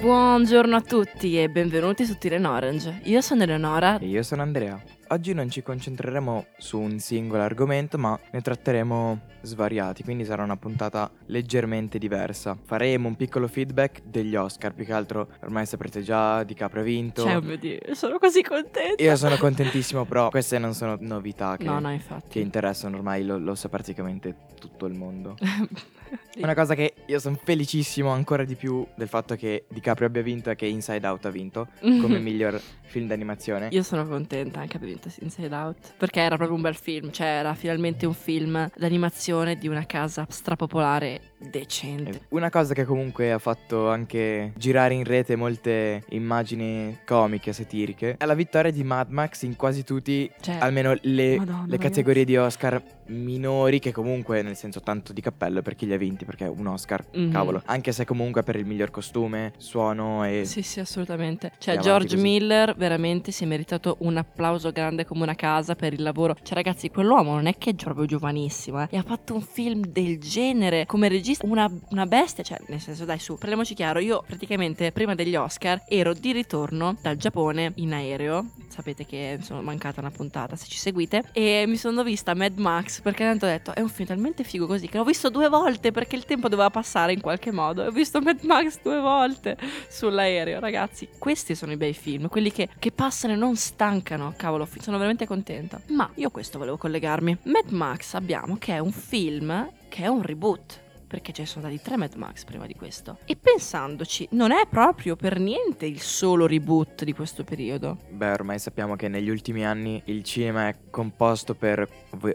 Buongiorno a tutti e benvenuti su Tiren Orange. Io sono Eleonora. E io sono Andrea. Oggi non ci concentreremo su un singolo argomento, ma ne tratteremo svariati, quindi sarà una puntata leggermente diversa. Faremo un piccolo feedback degli Oscar, più che altro ormai saprete già di Capra ha vinto. Cioè, mio Dio, sono così contenta. Io sono contentissimo, però queste non sono novità che, No, no, che interessano ormai, lo, lo sa praticamente tutto il mondo. Una cosa che io sono felicissimo ancora di più del fatto che DiCaprio abbia vinto e che Inside Out ha vinto come miglior film d'animazione. Io sono contenta anche abbia vinto Inside Out perché era proprio un bel film, cioè era finalmente un film d'animazione di una casa strapopolare decente. Una cosa che comunque ha fatto anche girare in rete molte immagini comiche, satiriche, è la vittoria di Mad Max in quasi tutti, Cioè, almeno le, Madonna, le categorie di Oscar minori, che comunque nel senso tanto di cappello per chi li ha vinti, perché è un Oscar, Mhm. cavolo, anche se comunque per il miglior costume, suono e... Sì, sì, assolutamente. Cioè, George così. Miller veramente si è meritato un applauso grande come una casa per il lavoro. Cioè, ragazzi, quell'uomo non è che è proprio giovanissimo, eh. E ha fatto un film del genere come regista, una, una bestia. Cioè, nel senso, dai, su, parliamoci chiaro. Io praticamente prima degli Oscar ero di ritorno dal Giappone in aereo. Sapete che sono mancata una puntata se ci seguite. E mi sono vista Mad Max perché tanto ho detto è un film talmente figo così che l'ho visto due volte perché il tempo doveva passare in qualche modo. Ho visto Mad Max due volte sull'aereo, ragazzi. Questi sono i bei film, quelli che, che passano e non stancano. Cavolo, sono veramente contenta. Ma io questo volevo collegarmi. Mad Max abbiamo che è un film che è un reboot. Perché ce ne sono stati tre Mad Max prima di questo. E pensandoci, non è proprio per niente il solo reboot di questo periodo. Beh, ormai sappiamo che negli ultimi anni il cinema è composto per...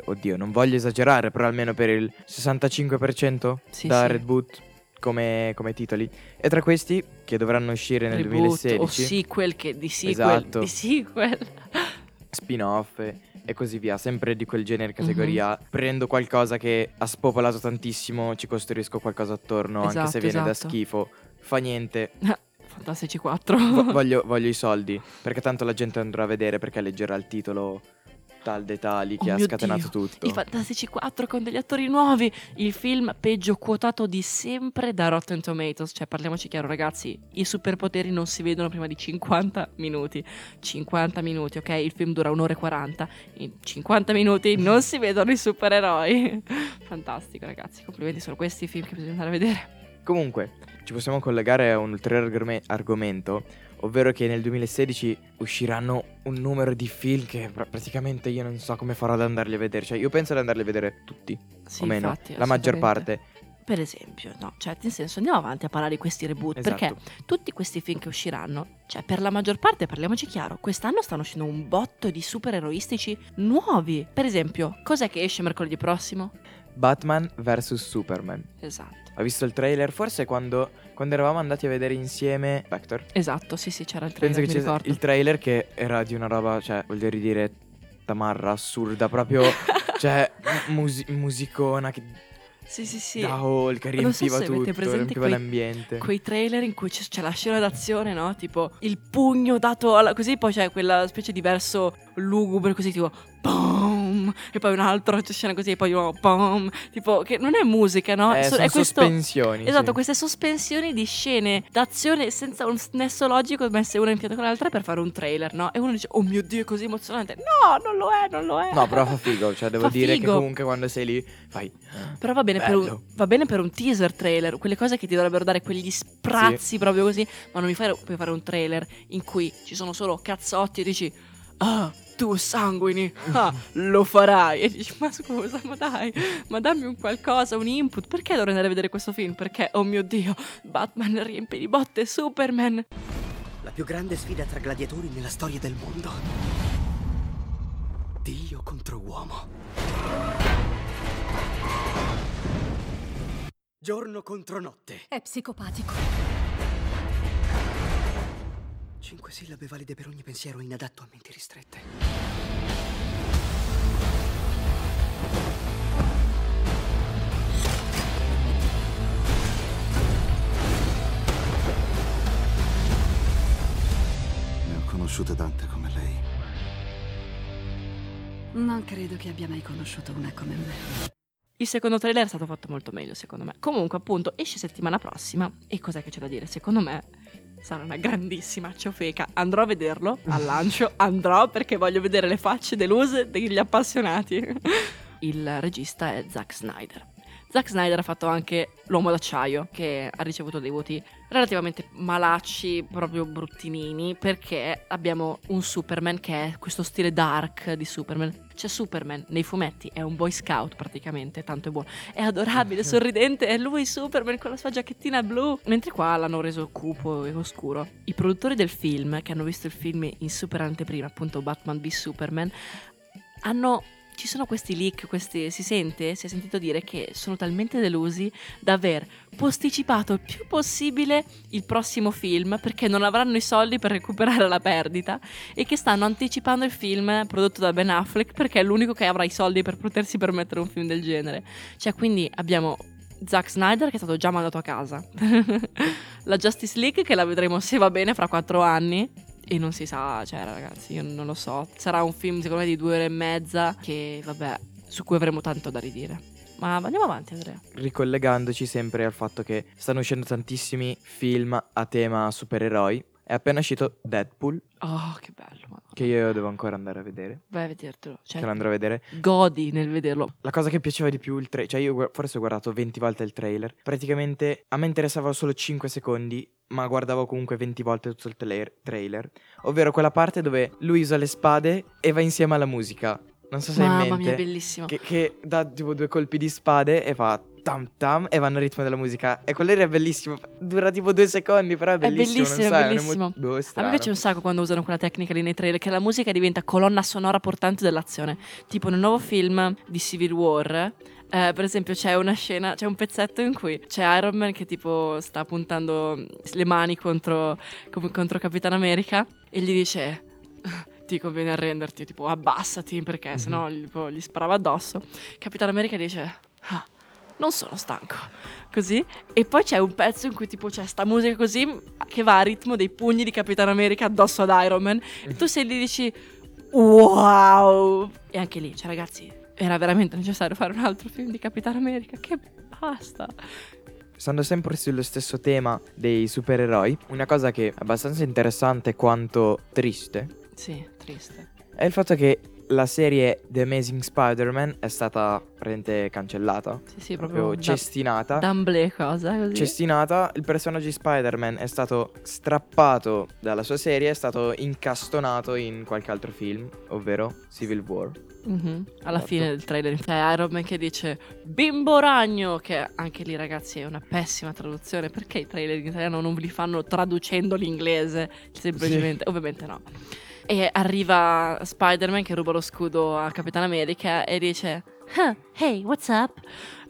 Oddio, non voglio esagerare, però almeno per il 65% Sì, da sì. reboot come, come titoli. E tra questi, che dovranno uscire nel Reboot 2016, o sequel che di sequel Esatto. di sequel. Spin-off e- così via, sempre di quel genere categoria. Mhm. Prendo qualcosa che ha spopolato tantissimo, ci costruisco qualcosa attorno, anche Esatto, se viene da esatto. schifo. Fa niente, Fantastici 4. Vo- voglio, voglio i soldi, perché tanto la gente andrà a vedere perché leggerà il titolo tal dei tali che Oh ha scatenato Dio, tutto. I Fantastici 4 con degli attori nuovi. Il film peggio quotato di sempre da Rotten Tomatoes. Cioè, parliamoci chiaro, ragazzi. I superpoteri non si vedono prima di 50 minuti. 50 minuti, ok? Il film dura un'ora e 40. In 50 minuti non si vedono i supereroi. Fantastico, ragazzi. Complimenti, sono questi i film che bisogna andare a vedere. Comunque, ci possiamo collegare a un ulteriore argome- argomento, ovvero che nel 2016 usciranno un numero di film che pr- praticamente io non so come farò ad andarli a vedere. Cioè, io penso ad andarli a vedere tutti, Sì, o meno, infatti, la maggior parte. Per esempio, no, cioè, nel senso, andiamo avanti a parlare di questi reboot. Perché Esatto. tutti questi film che usciranno, cioè per la maggior parte, parliamoci chiaro, quest'anno stanno uscendo un botto di supereroistici nuovi. Per esempio, cos'è che esce mercoledì prossimo? Batman vs Superman. Esatto. Ho visto il trailer, forse quando, quando eravamo andati a vedere insieme Vector. Esatto, sì, sì, c'era il trailer, Penso che ricordo. il trailer che era di una roba, cioè, voglio dire, tamarra assurda, proprio, cioè, musi- musicona che sì, sì, sì. da Non so riempiva avete tutto, riempiva quei- l'ambiente. Quei trailer in cui c'è, c'è la scena d'azione, no? Tipo il pugno dato alla... così, poi c'è quella specie di verso lugubre così, tipo... Boom! E poi un altro c'è scena così, e poi oh, boom! Tipo, che non è musica, no? Eh, So- è questo... sospensioni. Esatto, sì. queste sospensioni di scene d'azione senza un nesso logico messe una in fianco con l'altra per fare un trailer, no? E uno dice, oh mio Dio, è così emozionante. No, non lo è, non lo è. No, però fa figo, cioè devo Fa dire figo. che comunque quando sei lì fai... Però va bene, per un, va bene per un teaser trailer, quelle cose che ti dovrebbero dare quegli sprazzi proprio così, ma non mi fai, puoi fare un trailer in cui ci sono solo cazzotti e dici, ah, tu sanguini, ah, lo farai. E dici, ma scusa, ma dai, ma dammi un qualcosa, un input, perché dovrei andare a vedere questo film? Perché, oh mio Dio, Batman riempie di botte Superman. La più grande sfida tra gladiatori nella storia del mondo. Dio contro uomo. Giorno contro notte. È psicopatico. Cinque sillabe valide per ogni pensiero inadatto a menti ristrette. Ne ho conosciute tante come lei. Non credo che abbia mai conosciuto una come me. Il secondo trailer è stato fatto molto meglio, secondo me. Comunque, appunto, esce settimana prossima. E cos'è che c'è da dire? Secondo me, sarà una grandissima ciofeca. Andrò a vederlo al lancio. Andrò perché voglio vedere le facce deluse degli appassionati. Il regista è Zack Snyder. Zack Snyder ha fatto anche L'uomo d'acciaio, che ha ricevuto dei voti relativamente malacci, proprio bruttinini, perché abbiamo un Superman che è questo stile dark di Superman. C'è Superman nei fumetti, è un boy scout praticamente, tanto è buono. È adorabile, sorridente, è lui Superman con la sua giacchettina blu. Mentre qua l'hanno reso cupo e oscuro. I produttori del film, che hanno visto il film in super anteprima, appunto Batman v Superman, hanno ci sono questi leak, questi, si sente, si è sentito dire che sono talmente delusi da aver posticipato il più possibile il prossimo film perché non avranno i soldi per recuperare la perdita e che stanno anticipando il film prodotto da Ben Affleck perché è l'unico che avrà i soldi per potersi permettere un film del genere. Cioè, quindi abbiamo Zack Snyder che è stato già mandato a casa, la Justice League che la vedremo se va bene fra quattro anni e non si sa, cioè ragazzi, io non lo so. Sarà un film secondo me di due ore e mezza che, vabbè, su cui avremo tanto da ridire. Ma andiamo avanti, Andrea. Ricollegandoci sempre al fatto che stanno uscendo tantissimi film a tema supereroi. È appena uscito Deadpool, Oh, che bello. Che io devo ancora andare a vedere. Vai a vedertelo. Cioè, Che lo andrò a vedere. godi nel vederlo. La cosa che piaceva di più il trailer, cioè io forse ho guardato 20 volte il trailer. Praticamente a me interessava solo 5 secondi, ma guardavo comunque 20 volte tutto il tla- trailer. Ovvero quella parte dove lui usa le spade e va insieme alla musica. Non so se hai in Mamma mente. mia, è bellissimo. che, che dà tipo due colpi di spade e fa tam tam e vanno al ritmo della musica. E quello lì è bellissimo. Dura tipo due secondi, però è bellissimo. bellissimo, è sai, un bellissimo. emo- boh, è A me piace un sacco quando usano quella tecnica lì nei trailer, che la musica diventa colonna sonora portante dell'azione. Tipo nel nuovo film di Civil War, eh, per esempio c'è una scena, c'è un pezzetto in cui c'è Iron Man che tipo sta puntando le mani contro, contro Capitan America e gli dice... Ti conviene arrenderti, tipo abbassati perché Mhm. sennò gli, tipo, gli sparava addosso. Capitan America dice: "Ah, Non sono stanco. Così. E poi c'è un pezzo in cui tipo c'è sta musica così che va a ritmo dei pugni di Capitan America addosso ad Iron Man. E tu sei lì e dici wow. E anche lì, cioè ragazzi, era veramente necessario fare un altro film di Capitan America. Che basta. Stando sempre sullo stesso tema dei supereroi, una cosa che è abbastanza interessante quanto triste Sì, triste. è il fatto che la serie The Amazing Spider-Man è stata praticamente cancellata, Sì, sì, proprio proprio cestinata. D'amblè cosa così. Cestinata, il personaggio di Spider-Man è stato strappato dalla sua serie, è stato incastonato in qualche altro film, ovvero Civil War. Mhm. Alla Morto. fine del trailer c'è Iron Man che dice Bimbo ragno Che anche lì ragazzi è una pessima traduzione Perché i trailer in italiano non li fanno traducendo l'inglese Semplicemente, ovviamente no E arriva Spider-Man che ruba lo scudo a Capitan America E dice "Huh, Hey, what's up?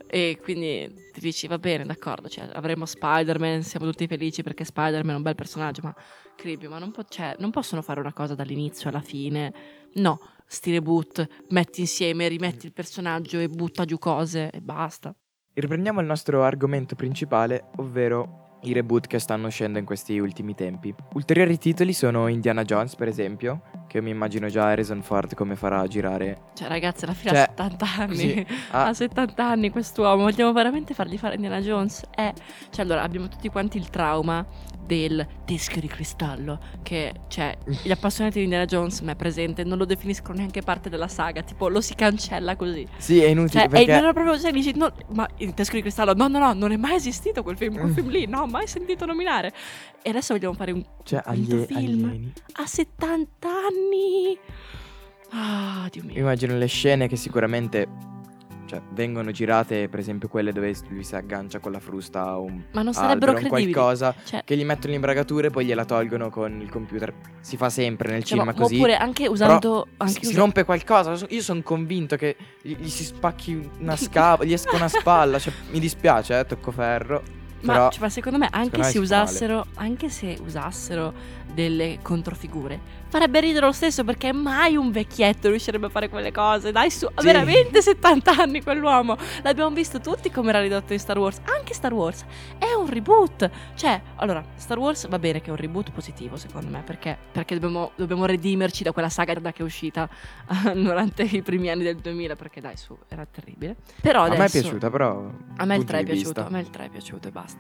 E quindi ti dici va bene, d'accordo, cioè, avremo Spider-Man, siamo tutti felici perché Spider-Man è un bel personaggio, ma Cribbio, ma non, po- cioè, non possono fare una cosa dall'inizio alla fine. No, stile boot, metti insieme, rimetti il personaggio e butta giù cose e basta. Riprendiamo il nostro argomento principale, ovvero i reboot che stanno uscendo in questi ultimi tempi. Ulteriori titoli sono Indiana Jones, per esempio, che mi immagino già Harrison Ford come farà girare. Cioè, ragazzi, alla fine Cioè, ha 70 anni. così, ah. Ha 70 anni quest'uomo. Vogliamo veramente fargli fare Indiana Jones? Eh. Cioè, allora, abbiamo tutti quanti il trauma del teschio di cristallo. Che, cioè, gli appassionati di Indiana Jones, ma è presente, non lo definiscono neanche parte della saga. Tipo, lo si cancella così. Sì, è inutile Cioè, perché e non è proprio, cioè, dici, no, ma il teschio di cristallo, no, no, no, non è mai esistito quel film, quel film lì, no, mai sentito nominare. E adesso vogliamo fare un cioè, agli film alieni. a 70 anni. Ah, Dio Mi mio. immagino le scene che sicuramente cioè, vengono girate, per esempio quelle dove lui si aggancia con la frusta a un Ma non sarebbero albero, un credibili. qualcosa Cioè, che gli mettono l'imbragatura e poi gliela tolgono con il computer. Si fa sempre nel cioè, cinema ma- così. Oppure anche usando... si, anche si usa- rompe qualcosa. Io sono convinto che gli, gli si spacchi una scatola, gli esca una spalla. Cioè, mi dispiace, eh, tocco ferro. Ma, cioè, ma secondo me anche se usassero anche se usassero delle controfigure farebbe ridere lo stesso perché mai un vecchietto riuscirebbe a fare quelle cose. Dai su, ha Sì. veramente 70 anni quell'uomo. L'abbiamo visto tutti come era ridotto in Star Wars. Anche Star Wars è un reboot. Cioè, allora, Star Wars va bene che è un reboot positivo secondo me perché, perché dobbiamo, dobbiamo redimerci da quella saga che è uscita durante i primi anni del 2000 perché dai su, era terribile. Però a adesso... me è piaciuta, però. A me il punti 3 è piaciuto, vista. a me il 3 è piaciuto e basta.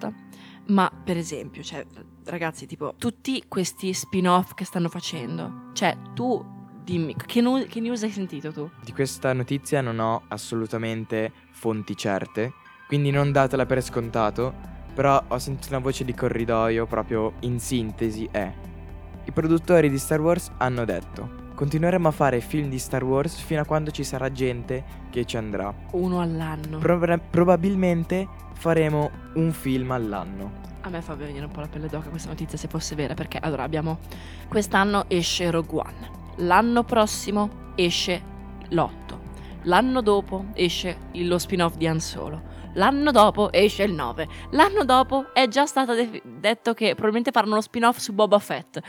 Ma per esempio, cioè, ragazzi, tipo, tutti questi spin-off che stanno facendo, cioè, tu dimmi, che, nu- che news hai sentito tu? Di questa notizia non ho assolutamente fonti certe, quindi non datela per scontato, però ho sentito una voce di corridoio proprio in sintesi è I produttori di Star Wars hanno detto Continueremo a fare film di Star Wars fino a quando ci sarà gente che ci andrà. Uno all'anno. Proba- probabilmente faremo un film all'anno. a me fa venire un po' la pelle d'oca questa notizia se fosse vera, perché allora abbiamo, quest'anno esce Rogue One, l'anno prossimo esce l'8, l'anno dopo esce lo spin-off di Han Solo. L'anno dopo esce il 9. L'anno dopo è già stato de- detto che probabilmente faranno lo spin-off su Boba Fett.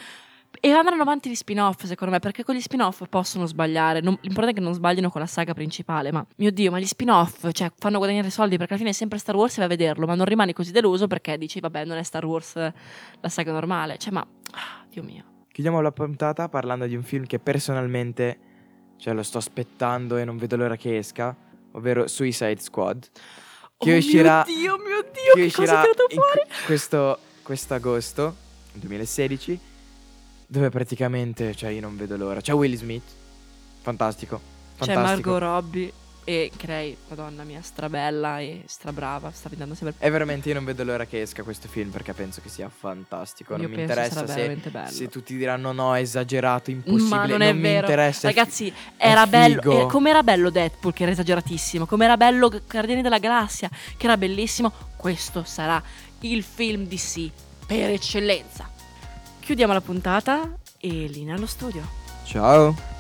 E andranno avanti gli spin-off, secondo me, perché con gli spin-off possono sbagliare. Non- l'importante è che non sbaglino con la saga principale. Ma, mio Dio, ma gli spin-off, cioè, fanno guadagnare soldi perché alla fine è sempre Star Wars e vai a vederlo, ma non rimani così deluso perché dici, vabbè, non è Star Wars la saga normale. Cioè, ma, ah, Dio mio. Chiudiamo la puntata parlando di un film che personalmente cioè, lo sto aspettando e non vedo l'ora che esca, ovvero Suicide Squad. Che oh uscirà, mio Dio, mio Dio, che che, cosa è uscirà in fuori? que- questo, quest'agosto 2016, dove praticamente cioè, io non vedo l'ora. C'è Will Smith, fantastico. C'è fantastico. Margot Robbie e che lei, madonna mia, strabella e strabrava, sta diventando sempre E veramente io non vedo l'ora che esca questo film perché penso che sia fantastico. Io non mi interessa se, se tutti diranno no, è esagerato, impossibile. Ma non è mi interessa. è Ragazzi, era è bello. eh, come era bello Deadpool, che era esageratissimo. Come era bello Guardiani della Galassia, che era bellissimo. Questo sarà il film DC per eccellenza. Chiudiamo la puntata e linea allo studio. Ciao.